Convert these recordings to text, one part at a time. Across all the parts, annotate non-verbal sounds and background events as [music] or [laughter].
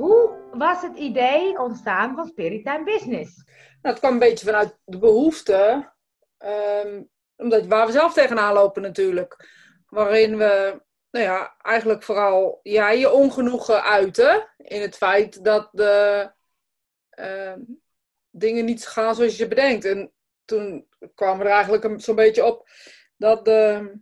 hoe was het idee ontstaan van Spirit Time Business? Nou, het kwam een beetje vanuit de behoefte, ehm, omdat, waar we zelf tegenaan lopen natuurlijk. Waarin we, nou ja, eigenlijk vooral jij je ongenoegen uiten in het feit dat de ehm, dingen niet gaan zoals je bedenkt. En toen kwamen we er eigenlijk zo'n beetje op dat, de,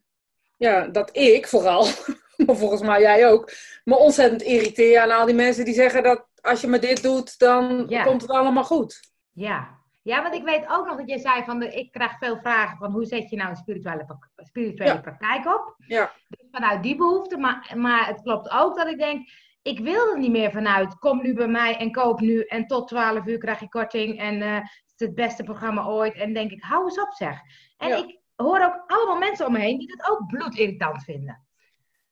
ja, dat ik vooral, [laughs] maar [laughs] volgens mij jij ook, me ontzettend irriteer aan al die mensen die zeggen dat als je me dit doet, dan Ja. komt het allemaal goed. Ja. Ja, want ik weet ook nog dat je zei van, de, ik krijg veel vragen van hoe zet je nou een spirituele, spirituele Ja. praktijk op? Ja, Dus vanuit die behoefte, maar, maar het klopt ook dat ik denk, ik wil er niet meer vanuit, kom nu bij mij en koop nu en tot 12 uur krijg je korting en eh, het is het beste programma ooit. En denk ik, hou eens op zeg. En Ja. ik hoor ook allemaal mensen om me heen die het ook bloedirritant vinden.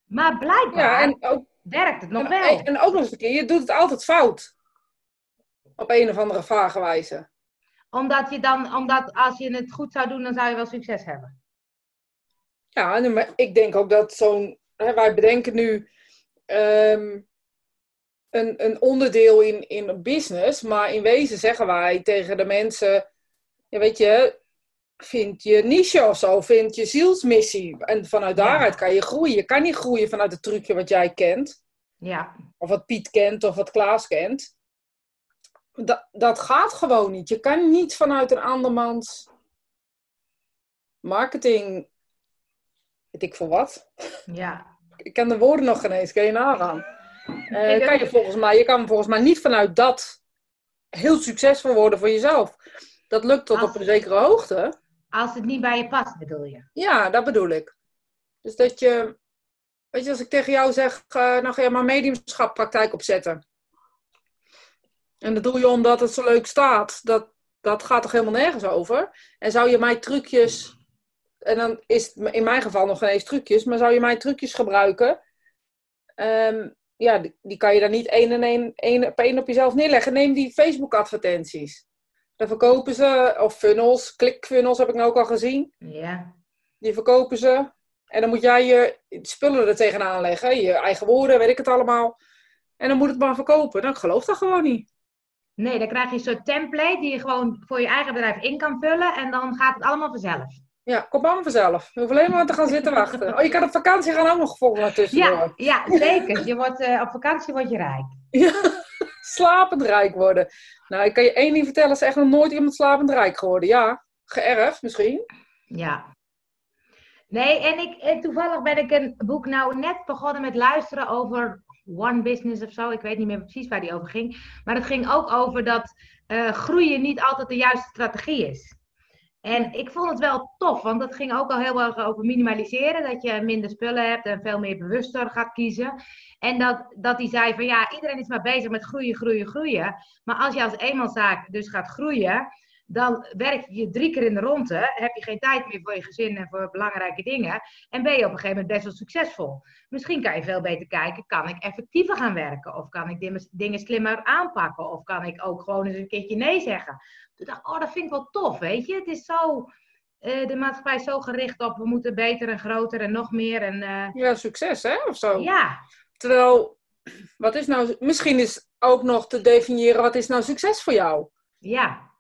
Maar blijkbaar ja en, ook, werkt het nog en, wel. en ook nog eens een keer, je doet het altijd fout. Op een of andere vage wijze. Omdat je dan, omdat als je het goed zou doen, dan zou je wel succes hebben. Ja, maar ik denk ook dat zo'n. Wij bedenken nu ehm, een, een onderdeel in, in een business, maar in wezen zeggen wij tegen de mensen: ja, weet je, vind je niche of zo, vind je zielsmissie. En vanuit daaruit kan je groeien. Je kan niet groeien vanuit het trucje wat jij kent, Ja, of wat Piet kent, of wat Klaas kent. Dat, dat gaat gewoon niet. Je kan niet vanuit een andermans marketing, weet ik veel wat. ja. Ik ken de woorden nog geen eens, kan je nagaan. Eh, kan je, volgens mij, je kan volgens mij niet vanuit dat heel succesvol worden voor jezelf. Dat lukt tot Als- op een zekere hoogte. Als het niet bij je past, bedoel je. Ja, dat bedoel ik. Dus dat je, weet je, als ik tegen jou zeg, eh, nou ga je maar mediumschappraktijk opzetten. En dat doe je omdat het zo leuk staat. Dat, dat gaat toch helemaal nergens over? En zou je mij trucjes, en dan is het in mijn geval nog geen eens trucjes, maar zou je mij trucjes gebruiken? Ehm, ja, die, kan je dan niet één en één, één op één op jezelf neerleggen. Neem die Facebook Daar verkopen ze, of funnels, klikfunnels heb ik nou ook al gezien. Ja. Die verkopen ze. En dan moet jij je spullen er tegenaan leggen. Je eigen woorden, weet ik het allemaal. En dan moet het maar verkopen. Nou, ik geloof dat gewoon niet. Nee, dan krijg je een soort template die je gewoon voor je eigen bedrijf in kan vullen. En dan gaat het allemaal vanzelf. Ja, kom maar vanzelf. Je hoeft alleen maar te gaan zitten wachten. Oh, je kan op vakantie gaan ook nog volgens mij tussendoor. Ja, ja zeker. Je wordt, eh, op vakantie word je rijk. Ja, slapend rijk worden. Nou, ik kan je één ding vertellen. is echt nog nooit iemand slapend rijk geworden. Ja, geërfd misschien. Ja. Nee, en ik, eh, toevallig ben ik een boek nou net begonnen met luisteren over One Business of zo. Ik weet niet meer precies waar die over ging. Maar het ging ook over dat eh, groeien niet altijd de juiste strategie is. En ik vond het wel tof, want dat ging ook al heel erg over minimaliseren. Dat je minder spullen hebt en veel meer bewuster gaat kiezen. En dat, dat hij zei van ja, iedereen is maar bezig met groeien, groeien, groeien. Maar als je als eenmanszaak dus gaat groeien, dan werk je drie keer in de ronde, heb je geen tijd meer voor je gezin en voor belangrijke dingen. En ben je op een gegeven moment best wel succesvol. Misschien kan je veel beter kijken, kan ik effectiever gaan werken? Of kan ik dingen- slimmer aanpakken? Of kan ik ook gewoon eens een keertje nee zeggen? Toen dacht ik, oh, dat vind ik wel tof, weet je. Het is zo, eh, de maatschappij is zo gericht op, we moeten beter en groter en nog meer. En eh, Ja, succes hè, of zo. ja, Terwijl, wat is nou... Misschien is ook nog te definiëren, wat is nou succes voor jou? Ja.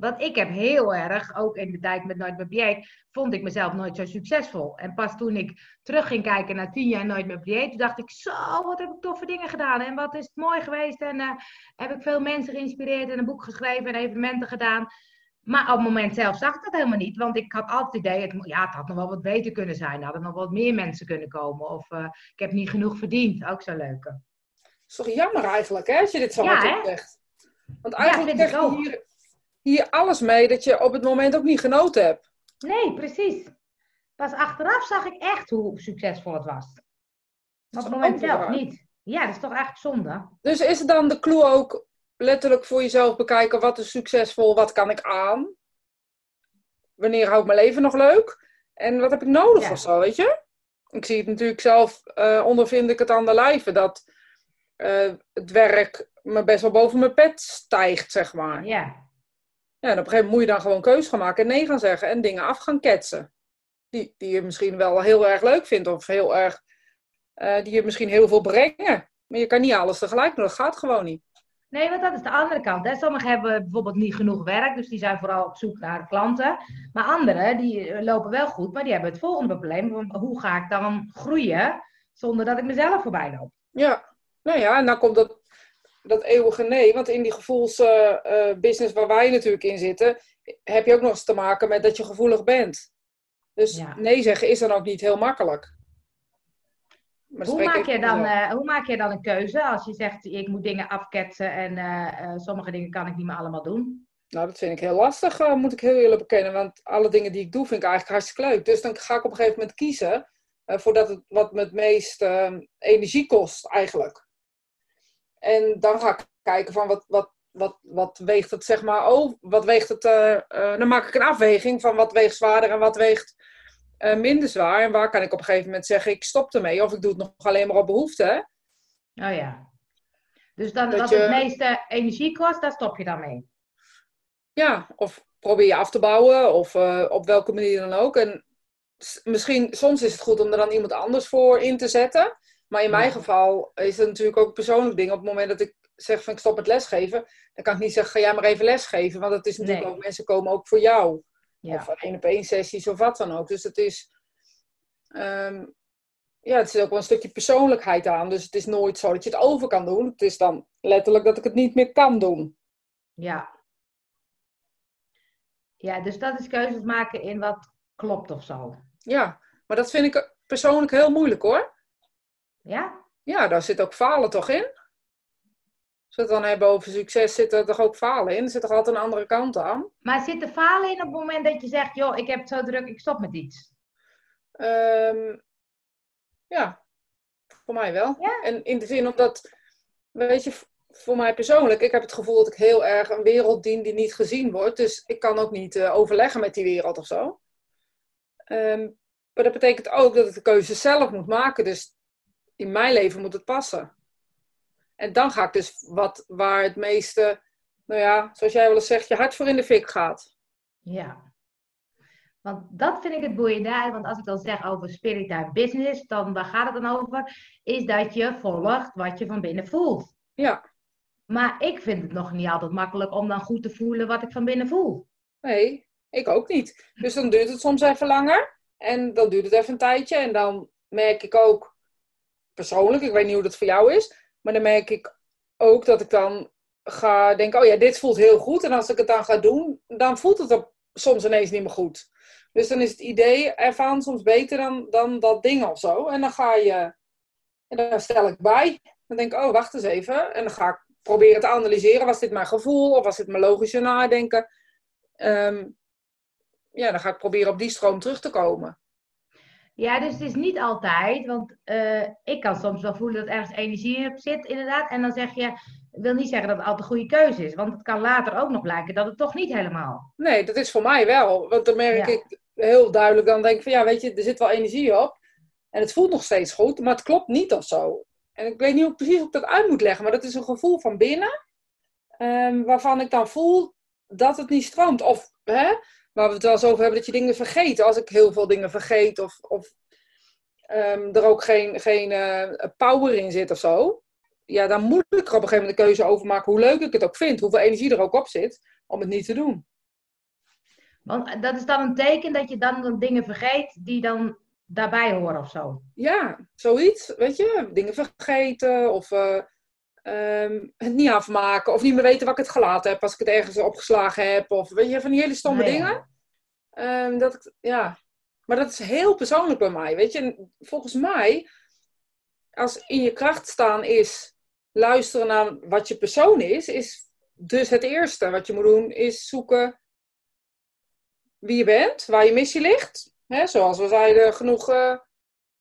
Want ik heb heel erg, ook in de tijd met Nooit meer dieet, vond ik mezelf nooit zo succesvol. En pas toen ik terug ging kijken naar tien jaar Nooit meer dieet, toen dacht ik, zo, wat heb ik toffe dingen gedaan. En wat is het mooi geweest. En eh, heb ik veel mensen geïnspireerd en een boek geschreven en evenementen gedaan. Maar op het moment zelf zag ik dat helemaal niet. Want ik had altijd het idee, het, ja, het had nog wel wat beter kunnen zijn. Er hadden nog wat meer mensen kunnen komen. Of eh, ik heb niet genoeg verdiend. Ook zo leuk. Dat is toch jammer eigenlijk, hè, als je dit zo Ja, zegt. Want eigenlijk je ook. hier, hier alles mee dat je op het moment ook niet genoten hebt. Nee, precies. Pas achteraf zag ik echt hoe succesvol het was. Op het moment zelf niet. Ja, dat is toch eigenlijk zonde? Dus is het dan de clue ook letterlijk voor jezelf bekijken, wat is succesvol, wat kan ik aan? Wanneer hou ik mijn leven nog leuk? En wat heb ik nodig Ja. of zo, weet je? Ik zie het natuurlijk zelf, eh, ondervind ik het aan de lijve, dat eh, het werk me best wel boven mijn pet stijgt, zeg maar. Ja. Ja, en op een gegeven moment moet je dan gewoon keus gaan maken en nee gaan zeggen en dingen af gaan ketsen. Die, die je misschien wel heel erg leuk vindt of heel erg, eh, die je misschien heel veel brengen. Maar je kan niet alles tegelijk doen, dat gaat gewoon niet. Nee, want dat is de andere kant. Hè. Sommigen hebben bijvoorbeeld niet genoeg werk, dus die zijn vooral op zoek naar klanten. Maar anderen, die eh, lopen wel goed, maar die hebben het volgende probleem. Hoe ga ik dan groeien zonder dat ik mezelf voorbij loop? Ja, nou ja, en dan komt dat, dat eeuwige nee. Want in die gevoelsbusiness uh, waar wij natuurlijk in zitten, heb je ook nog eens te maken met dat je gevoelig bent. Dus nee zeggen is dan ook niet heel makkelijk. Hoe maak, je dan, uh, hoe maak je dan een keuze als je zegt ik moet dingen afketsen en uh, sommige dingen kan ik niet meer allemaal doen? Nou, dat vind ik heel lastig, moet ik heel eerlijk bekennen. Want alle dingen die ik doe vind ik eigenlijk hartstikke leuk. Dus dan ga ik op een gegeven moment kiezen voor dat het wat me het meest ehm, energie kost eigenlijk. En dan ga ik kijken van wat, wat, wat, wat weegt het zeg maar, oh, wat weegt het, dan maak ik een afweging van wat weegt zwaarder en wat weegt uh, minder zwaar. En waar kan ik op een gegeven moment zeggen, ik stop ermee. Of ik doe het nog alleen maar op behoefte. Oh ja. Dus dan, wat het meeste energie kost, daar stop je dan mee? Ja, of probeer je af te bouwen. Of op welke manier dan ook. En misschien, soms is het goed om er dan iemand anders voor in te zetten. Maar in mijn geval is het natuurlijk ook een persoonlijk ding. Op het moment dat ik zeg van ik stop het lesgeven, dan kan ik niet zeggen ga jij maar even lesgeven. Want het is natuurlijk ook, mensen komen ook voor jou. Ja. Of één op één sessies of wat dan ook. Dus het is, ehm, ja, het is ook wel een stukje persoonlijkheid aan. Dus het is nooit zo dat je het over kan doen. Het is dan letterlijk dat ik het niet meer kan doen. Ja. Ja, dus dat is keuzes maken in wat klopt of zo. Ja, maar dat vind ik persoonlijk heel moeilijk hoor. Ja? Ja, daar zit ook falen toch in? Als we het dan hebben over succes, zit er toch ook falen in? Er zit toch altijd een andere kant aan? Maar zit er falen in op het moment dat je zegt, joh, ik heb het zo druk, ik stop met iets? Um, ja, voor mij wel. Ja? En in de zin omdat, weet je, voor mij persoonlijk, ik heb het gevoel dat ik heel erg een wereld dien die niet gezien wordt. Dus ik kan ook niet uh, overleggen met die wereld of zo. Um, maar dat betekent ook dat ik de keuze zelf moet maken. Dus in mijn leven moet het passen. En dan ga ik dus wat waar het meeste, nou ja, zoals jij wel eens zegt, je hart voor in de fik gaat. Ja. Want dat vind ik het boeiende. Want als ik dan zeg over spiritual business, dan waar gaat het dan over? Is dat je volgt wat je van binnen voelt. Ja. Maar ik vind het nog niet altijd makkelijk om dan goed te voelen wat ik van binnen voel. Nee, ik ook niet. Dus dan duurt het soms even langer. En dan duurt het even een tijdje. En dan merk ik ook persoonlijk, ik weet niet hoe dat voor jou is, maar dan merk ik ook dat ik dan ga denken, oh ja, dit voelt heel goed. En als ik het dan ga doen, dan voelt het op, soms ineens niet meer goed. Dus dan is het idee ervan soms beter dan, dan dat ding of zo. En dan ga je, en dan stel ik bij. Dan denk ik, oh, wacht eens even. En dan ga ik proberen te analyseren. Was dit mijn gevoel of was dit mijn logische nadenken? Ehm, ja, dan ga ik proberen op die stroom terug te komen. Ja, dus het is niet altijd, want uh, ik kan soms wel voelen dat ergens energie op zit, inderdaad. En dan zeg je, wil niet zeggen dat het altijd een goede keuze is, want het kan later ook nog blijken dat het toch niet helemaal. Nee, dat is voor mij wel. Want dan merk ik heel duidelijk, dan denk ik van ja, weet je, er zit wel energie op. En het voelt nog steeds goed, maar het klopt niet of zo. En ik weet niet hoe precies hoe ik dat uit moet leggen, maar dat is een gevoel van binnen, um, waarvan ik dan voel dat het niet stroomt. Of hè, waar we het wel eens over hebben, dat je dingen vergeet. Als ik heel veel dingen vergeet of, of um, er ook geen, geen uh, power in zit of zo. Ja, dan moet ik er op een gegeven moment de keuze over maken hoe leuk ik het ook vind. Hoeveel energie er ook op zit om het niet te doen. Want dat is dan een teken dat je dan dingen vergeet die dan daarbij horen of zo. Ja, zoiets. Weet je, dingen vergeten of uh, um, het niet afmaken of niet meer weten waar ik het gelaten heb als ik het ergens opgeslagen heb. Of weet je, van die hele stomme nou dingen. Um, dat ik, ja. Maar dat is heel persoonlijk bij mij. Weet je, volgens mij, als in je kracht staan is luisteren naar wat je persoon is, is dus het eerste wat je moet doen, is zoeken wie je bent, waar je missie ligt. He, zoals we zeiden, genoeg uh,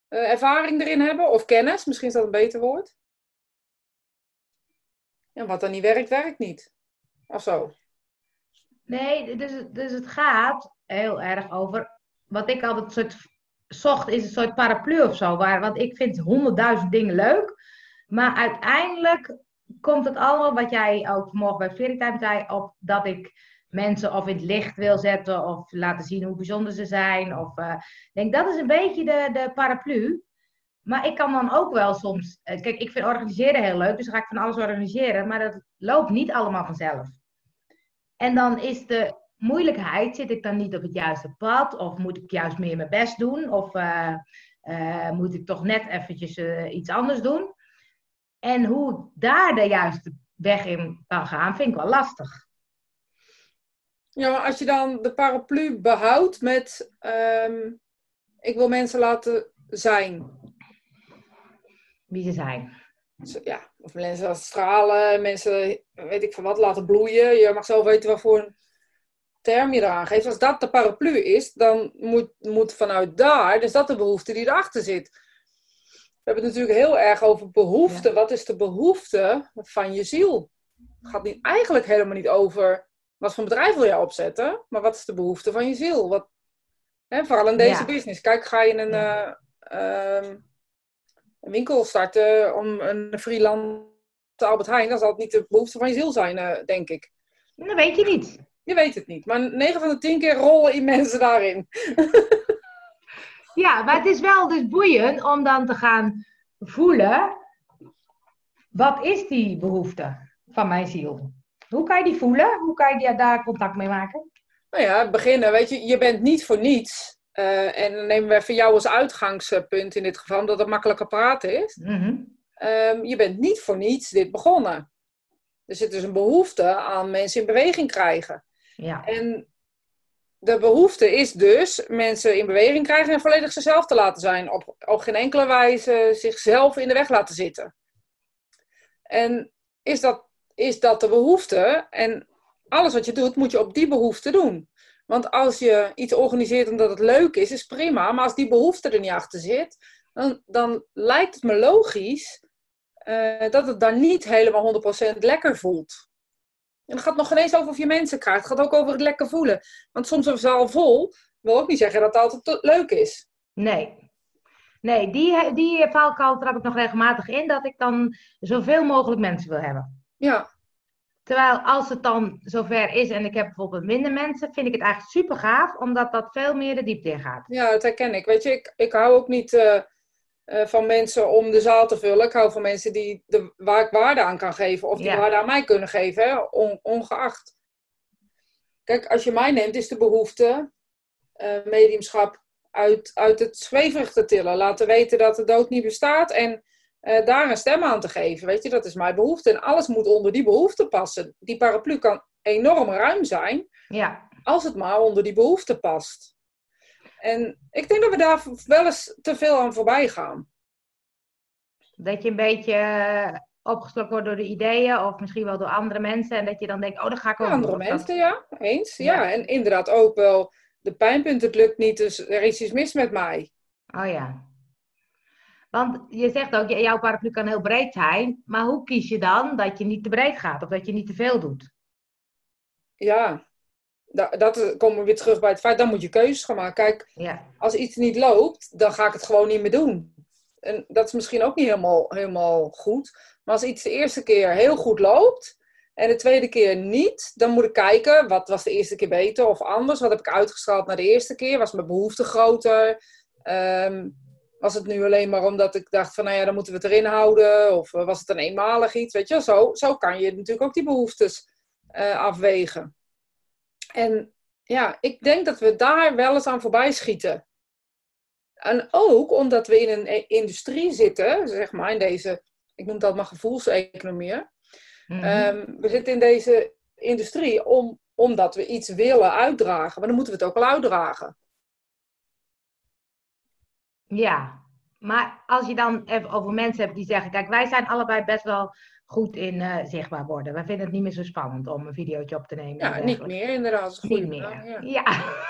ervaring erin hebben, of kennis, misschien is dat een beter woord. En wat dan niet werkt, werkt niet. Of zo. Nee, dus, dus het gaat heel erg over. Wat ik altijd soort zocht, is een soort paraplu of zo. Waar, want ik vind honderdduizend dingen leuk. Maar uiteindelijk komt het allemaal, wat jij ook vanmorgen bij Veritime zei, op dat ik mensen of in het licht wil zetten of laten zien hoe bijzonder ze zijn. Of, uh, denk dat is een beetje de, de paraplu. Maar ik kan dan ook wel soms. eh, Kijk, ik vind organiseren heel leuk, dus ga ik van alles organiseren. Maar dat loopt niet allemaal vanzelf. En dan is de moeilijkheid: zit ik dan niet op het juiste pad? Of moet ik juist meer mijn best doen? Of eh, eh, moet ik toch net eventjes eh, iets anders doen? En hoe daar de juiste weg in kan gaan, vind ik wel lastig. Ja, maar als je dan de paraplu behoudt met ehm, ik wil mensen laten zijn. Wie ze zijn. Ja, of mensen laten stralen, mensen, weet ik van wat, laten bloeien. Je mag zelf weten wat voor een term je eraan geeft. Als dat de paraplu is, dan moet, moet vanuit daar, dus dat de behoefte die erachter zit. We hebben het natuurlijk heel erg over behoefte. Wat is de behoefte van je ziel? Het gaat niet, eigenlijk helemaal niet over wat voor bedrijf wil je opzetten, maar wat is de behoefte van je ziel? Wat, hè, vooral in deze Ja. business. Kijk, ga je een, Ja. eh, ehm, een winkel starten om een freelance Albert Heijn, dan zal het niet de behoefte van je ziel zijn, eh, denk ik. Dat weet je niet. Je weet het niet. Maar 9 van de 10 keer rollen in mensen daarin. [laughs] Ja, maar het is wel dus boeiend om dan te gaan voelen. Wat is die behoefte van mijn ziel? Hoe kan je die voelen? Hoe kan je daar contact mee maken? Nou ja, beginnen. Weet je, je bent niet voor niets. eh, en dan nemen we even jou als uitgangspunt in dit geval, omdat het makkelijker praten is. Mhm. Ehm, je bent niet voor niets dit begonnen. Er zit dus een behoefte aan mensen in beweging krijgen. Ja. En de behoefte is dus mensen in beweging krijgen en volledig zichzelf te laten zijn. Op, op geen enkele wijze zichzelf in de weg laten zitten. En is dat, is dat de behoefte? En alles wat je doet, moet je op die behoefte doen. Want als je iets organiseert omdat het leuk is, is prima. Maar als die behoefte er niet achter zit, dan, dan lijkt het me logisch eh, dat het dan niet helemaal 100% lekker voelt. En het gaat nog geen eens over of je mensen krijgt. Het gaat ook over het lekker voelen. Want soms een zaal vol wil ook niet zeggen dat het altijd leuk is. Nee. Nee, die, die valkuil trap ik nog regelmatig in. Dat ik dan zoveel mogelijk mensen wil hebben. Ja, Terwijl als het dan zover is en ik heb bijvoorbeeld minder mensen, vind ik het eigenlijk super gaaf. Omdat dat veel meer de diepte in gaat. ja dat herken ik. Weet je, ik, ik hou ook niet eh, eh, van mensen om de zaal te vullen. Ik hou van mensen die de, waar ik waarde aan kan geven. Of die Ja. waarde aan mij kunnen geven, hè, on- ongeacht. Kijk, als je mij neemt, is de behoefte eh, mediumschap uit, uit het zweverig te tillen. Laten weten dat de dood niet bestaat en eh, daar een stem aan te geven. Weet je, dat is mijn behoefte. En alles moet onder die behoefte passen. Die paraplu kan enorm ruim zijn, Ja, als het maar onder die behoefte past. En ik denk dat we daar wel eens te veel aan voorbij gaan. dat je een beetje eh, opgeslokt wordt door de ideeën. Of misschien wel door andere mensen. En dat je dan denkt, oh, dat ga ik ook Andere doen. Of dat- mensen, ja, eens. Ja. Ja. en inderdaad ook wel de pijnpunt, het lukt niet, dus er is iets mis met mij. Oh ja. Want je zegt ook, jouw paraplu kan heel breed zijn. Maar hoe kies je dan dat je niet te breed gaat? Of dat je niet te veel doet? Ja, da- dat komen we weer terug bij het feit, dan moet je keuzes gaan maken. Kijk, Ja, als iets niet loopt, dan ga ik het gewoon niet meer doen. En dat is misschien ook niet helemaal, helemaal goed. Maar als iets de eerste keer heel goed loopt en de tweede keer niet, dan moet ik kijken, wat was de eerste keer beter of anders? Wat heb ik uitgestraald naar de eerste keer? Was mijn behoefte groter? Ehm, was het nu alleen maar omdat ik dacht van, nou ja, dan moeten we het erin houden? Of eh, was het een eenmalig iets? Weet je, zo, zo kan je natuurlijk ook die behoeftes eh, afwegen. En ja, ik denk dat we daar wel eens aan voorbij schieten. En ook omdat we in een e- industrie zitten, zeg maar, in deze, ik noem dat maar gevoelseconomie. Ehm, we zitten in deze industrie om, omdat we iets willen uitdragen, maar dan moeten we het ook wel uitdragen. ja. Maar als je dan even over mensen hebt die zeggen, kijk, wij zijn allebei best wel goed in eh, zichtbaar worden. Wij vinden het niet meer zo spannend om een videootje op te nemen. en Ja, niet meer inderdaad. Niet meer. ja. Ja.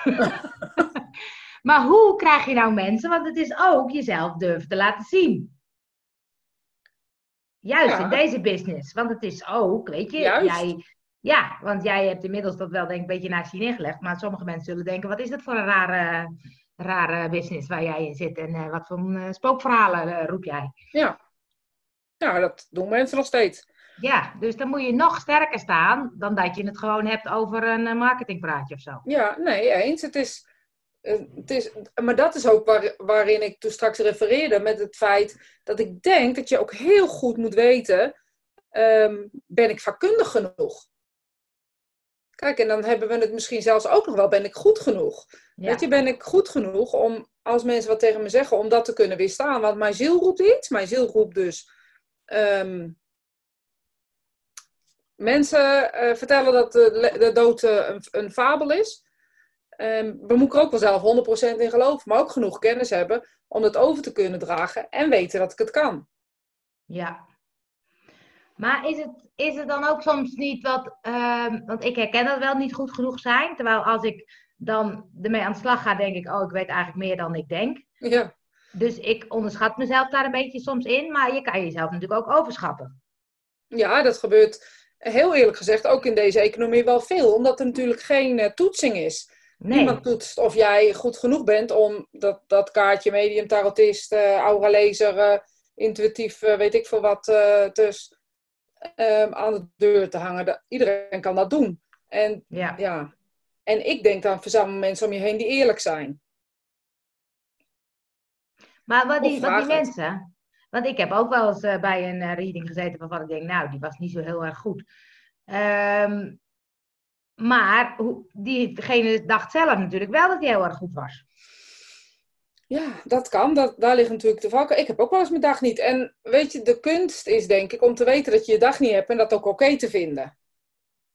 [laughs] maar hoe krijg je nou mensen? Want het is ook jezelf durven te laten zien. Juist Ja. in deze business. Want het is ook, weet je, Juist. jij. Ja, want jij hebt inmiddels dat wel denk ik een beetje naast je neergelegd. Maar sommige mensen zullen denken, wat is dat voor een rare, rare business waar jij in zit? En eh, wat voor eh, spookverhalen roep jij? Ja. Ja, dat doen mensen nog steeds. Ja, dus dan moet je nog sterker staan dan dat je het gewoon hebt over een eh, marketingpraatje of zo. Ja, nee, eens. Het is, eh, het is, maar dat is ook waar, waarin ik toen straks refereerde met het feit dat ik denk dat je ook heel goed moet weten, ehm, ben ik vakkundig genoeg? Kijk, en dan hebben we het misschien zelfs ook nog wel, ben ik goed genoeg? Weet je, ben ik goed genoeg om, als mensen wat tegen me zeggen, om dat te kunnen weerstaan? Want mijn ziel roept iets. Mijn ziel roept dus ehm, mensen uh, vertellen dat de, de dood uh, een, een, fabel is. Um, we moeten er ook wel zelf 100% in geloven, maar ook genoeg kennis hebben om het over te kunnen dragen en weten dat ik het kan. Ja. Maar is het, is het dan ook soms niet wat, um, want ik herken dat wel niet goed genoeg zijn, terwijl als ik dan ermee aan de slag ga, denk ik, oh, ik weet eigenlijk meer dan ik denk. Ja. Dus ik onderschat mezelf daar een beetje soms in, maar je kan jezelf natuurlijk ook overschatten. Ja, dat gebeurt heel eerlijk gezegd ook in deze economie wel veel, omdat er natuurlijk geen uh, toetsing is. Nee. Niemand toetst of jij goed genoeg bent om dat, dat kaartje medium, tarotist, uh, aura lezer, uh, intuïtief, weet ik veel wat, dus aan de deur te hangen. iedereen kan dat doen. En, ja. ja. en ik denk dan verzamel mensen om je heen die eerlijk zijn. Maar wat die, wat die mensen, want ik heb ook wel eens uh, bij een uh, reading gezeten waarvan ik denk, nou, die was niet zo heel erg goed. Um, maar diegene dacht zelf natuurlijk wel dat hij heel erg goed was. Ja, dat kan. Dat, daar ligt natuurlijk de valken. Ik heb ook wel eens mijn dag niet. En weet je, de kunst is denk ik om te weten dat je je dag niet hebt en dat ook oké te vinden.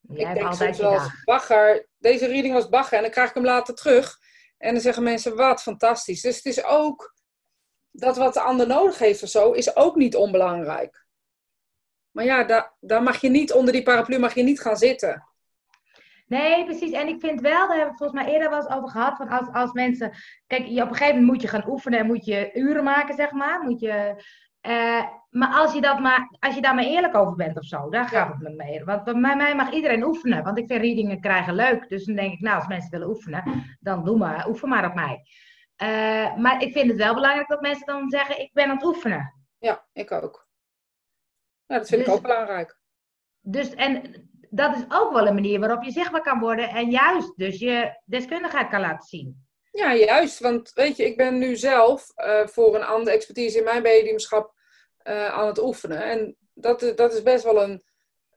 Jij ik denk soms wel bagger. Deze reading was bagger en dan krijg ik hem later terug. En dan zeggen mensen, wat fantastisch. Dus het is ook dat wat de ander nodig heeft of zo, is ook niet onbelangrijk. Maar ja, daar, daar mag je niet onder die paraplu mag je niet gaan zitten. Nee, precies. En ik vind wel, daar hebben we volgens mij eerder wel eens over gehad, van als, als mensen... Kijk, je, op een gegeven moment moet je gaan oefenen en moet je uren maken, zeg maar. Moet je, uh, maar als je, dat maar als je daar maar eerlijk over bent of zo, daar gaat het me mee. Want bij mij mag iedereen oefenen, want ik vind readingen krijgen leuk. Dus dan denk ik, nou, als mensen willen oefenen, dan doe maar, oefen maar op mij. Uh, maar ik vind het wel belangrijk dat mensen dan zeggen, ik ben aan het oefenen. Ja, ik ook. Ja, dat vind ik dus ook belangrijk. Dus, en dat is ook wel een manier waarop je zichtbaar kan worden en juist dus je deskundigheid kan laten zien. Ja, juist. Want weet je, ik ben nu zelf uh, voor een andere expertise in mijn mediumschap uh, aan het oefenen. En dat, dat is best wel een,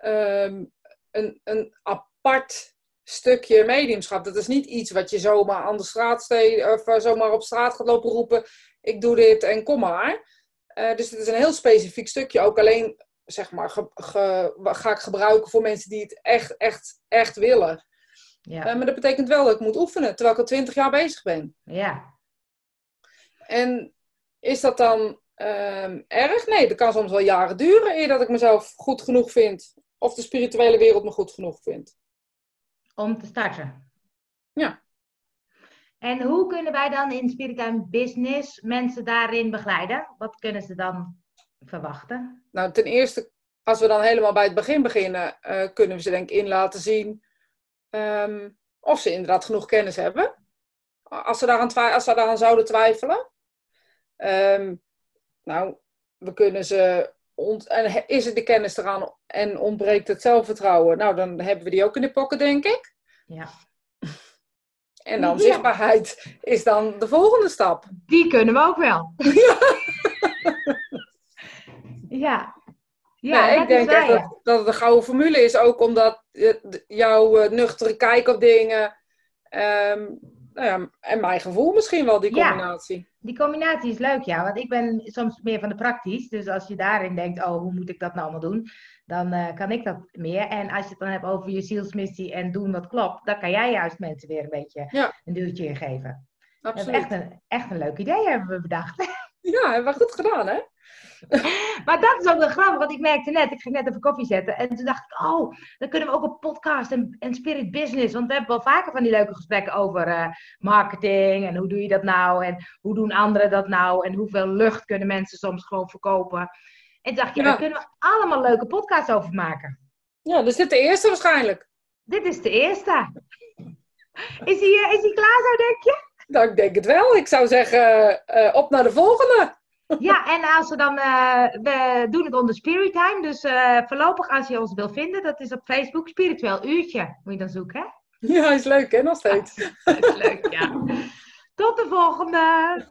um, een, een apart stukje mediumschap. Dat is niet iets wat je zomaar aan de straat steed, of uh, zomaar op straat gaat lopen roepen. Ik doe dit en kom maar. dus het is een heel specifiek stukje. Ook alleen zeg maar, ga ik gebruiken voor mensen die het echt, echt, echt willen. Ja. Uh, maar dat betekent wel dat ik moet oefenen, terwijl ik al twintig jaar bezig ben. Ja. En is dat dan uh, erg? Nee, dat kan soms wel jaren duren eer dat ik mezelf goed genoeg vind. Of de spirituele wereld me goed genoeg vindt. Om te starten. Ja. En hoe kunnen wij dan in Spirit Business mensen daarin begeleiden? Wat kunnen ze dan verwachten? Nou, ten eerste, als we dan helemaal bij het begin beginnen, uh, kunnen we ze denk ik in laten zien um, of ze inderdaad genoeg kennis hebben. Als ze daaraan, als ze daaraan zouden twijfelen. Um, nou, we kunnen ze. En is er de kennis eraan en ontbreekt het zelfvertrouwen? Nou, dan hebben we die ook in de pocket, denk ik. Ja. [laughs] En dan zichtbaarheid is dan de volgende stap. Die kunnen we ook wel. [laughs] Ja. Ja. Ja, ik denk echt dat, dat het een gouden formule is. Ook omdat jouw uh, nuchtere kijk op dingen. Um, nou ja, en mijn gevoel misschien wel, die combinatie. Ja, die combinatie is leuk, ja. Want ik ben soms meer van de praktisch. Dus als je daarin denkt, oh, hoe moet ik dat nou allemaal doen? Dan uh, kan ik dat meer. En als je het dan hebt over je zielsmissie en doen wat klopt, dan kan jij juist mensen weer een beetje ja. een duwtje in geven. Absoluut. Dat is echt een, echt een leuk idee, hebben we bedacht. Ja, hebben we goed gedaan, hè? [laughs] maar dat is ook wel grappig, want ik merkte net, ik ging net even koffie zetten. En toen dacht ik, oh, dan kunnen we ook een podcast en, en spirit business. Want we hebben wel vaker van die leuke gesprekken over uh, marketing. En hoe doe je dat nou? En hoe doen anderen dat nou? En hoeveel lucht kunnen mensen soms gewoon verkopen? En toen dacht ik, ja, daar kunnen we allemaal leuke podcasts over maken. Ja, dus dit de eerste waarschijnlijk. Dit is de eerste. Is hij, eh, is hij klaar zo, denk je? Nou, ik denk het wel. Ik zou zeggen, uh, op naar de volgende. Ja, en als we dan, uh, we doen het onder Spirit Time. Dus uh, voorlopig als je ons wil vinden, dat is op Facebook Spiritueel Uurtje. Moet je dan zoeken, hè? Ja, is leuk hè, nog steeds. is leuk, ja. [laughs] Tot de volgende!